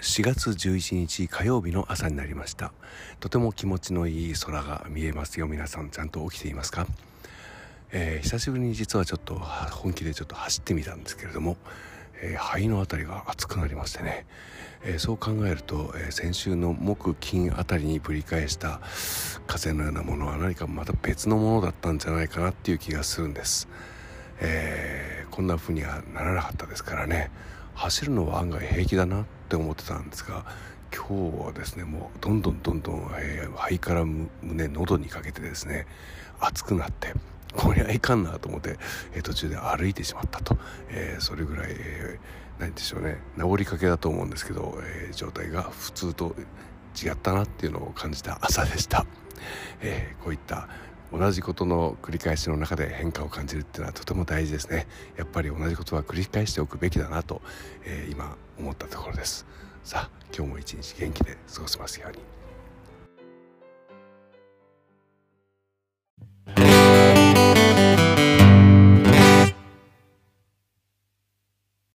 4月11日火曜日の朝になりました。とても気持ちのいい空が見えますよ皆さんちゃんと起きていますか、えー、久しぶりに実はちょっと本気でちょっと走ってみたんですけれども、えー、肺の辺りが熱くなりましてね、えー、そう考えると、え先週の木金あたりにぶり返した風のようなものは何かまた別のものだったんじゃないかなっていう気がするんです、えこんな風にはならなかったですからね。走るのは案外平気だな。ってって思ってたんですが今日はですねもうどんどんどんどん、えー、肺から胸喉にかけてですね熱くなってこれはいかんなと思って、えー、途中で歩いてしまったと、えー、それぐらい、えー、何でしょうね治りかけだと思うんですけど、え状態が普通と違ったなっていうのを感じた朝でした、えこういった同じことの繰り返しの中で変化を感じるっていうのはとても大事ですね。やっぱり同じことは繰り返しておくべきだなと、えー、今思ったところです。さあ今日も一日元気で過ごせますように。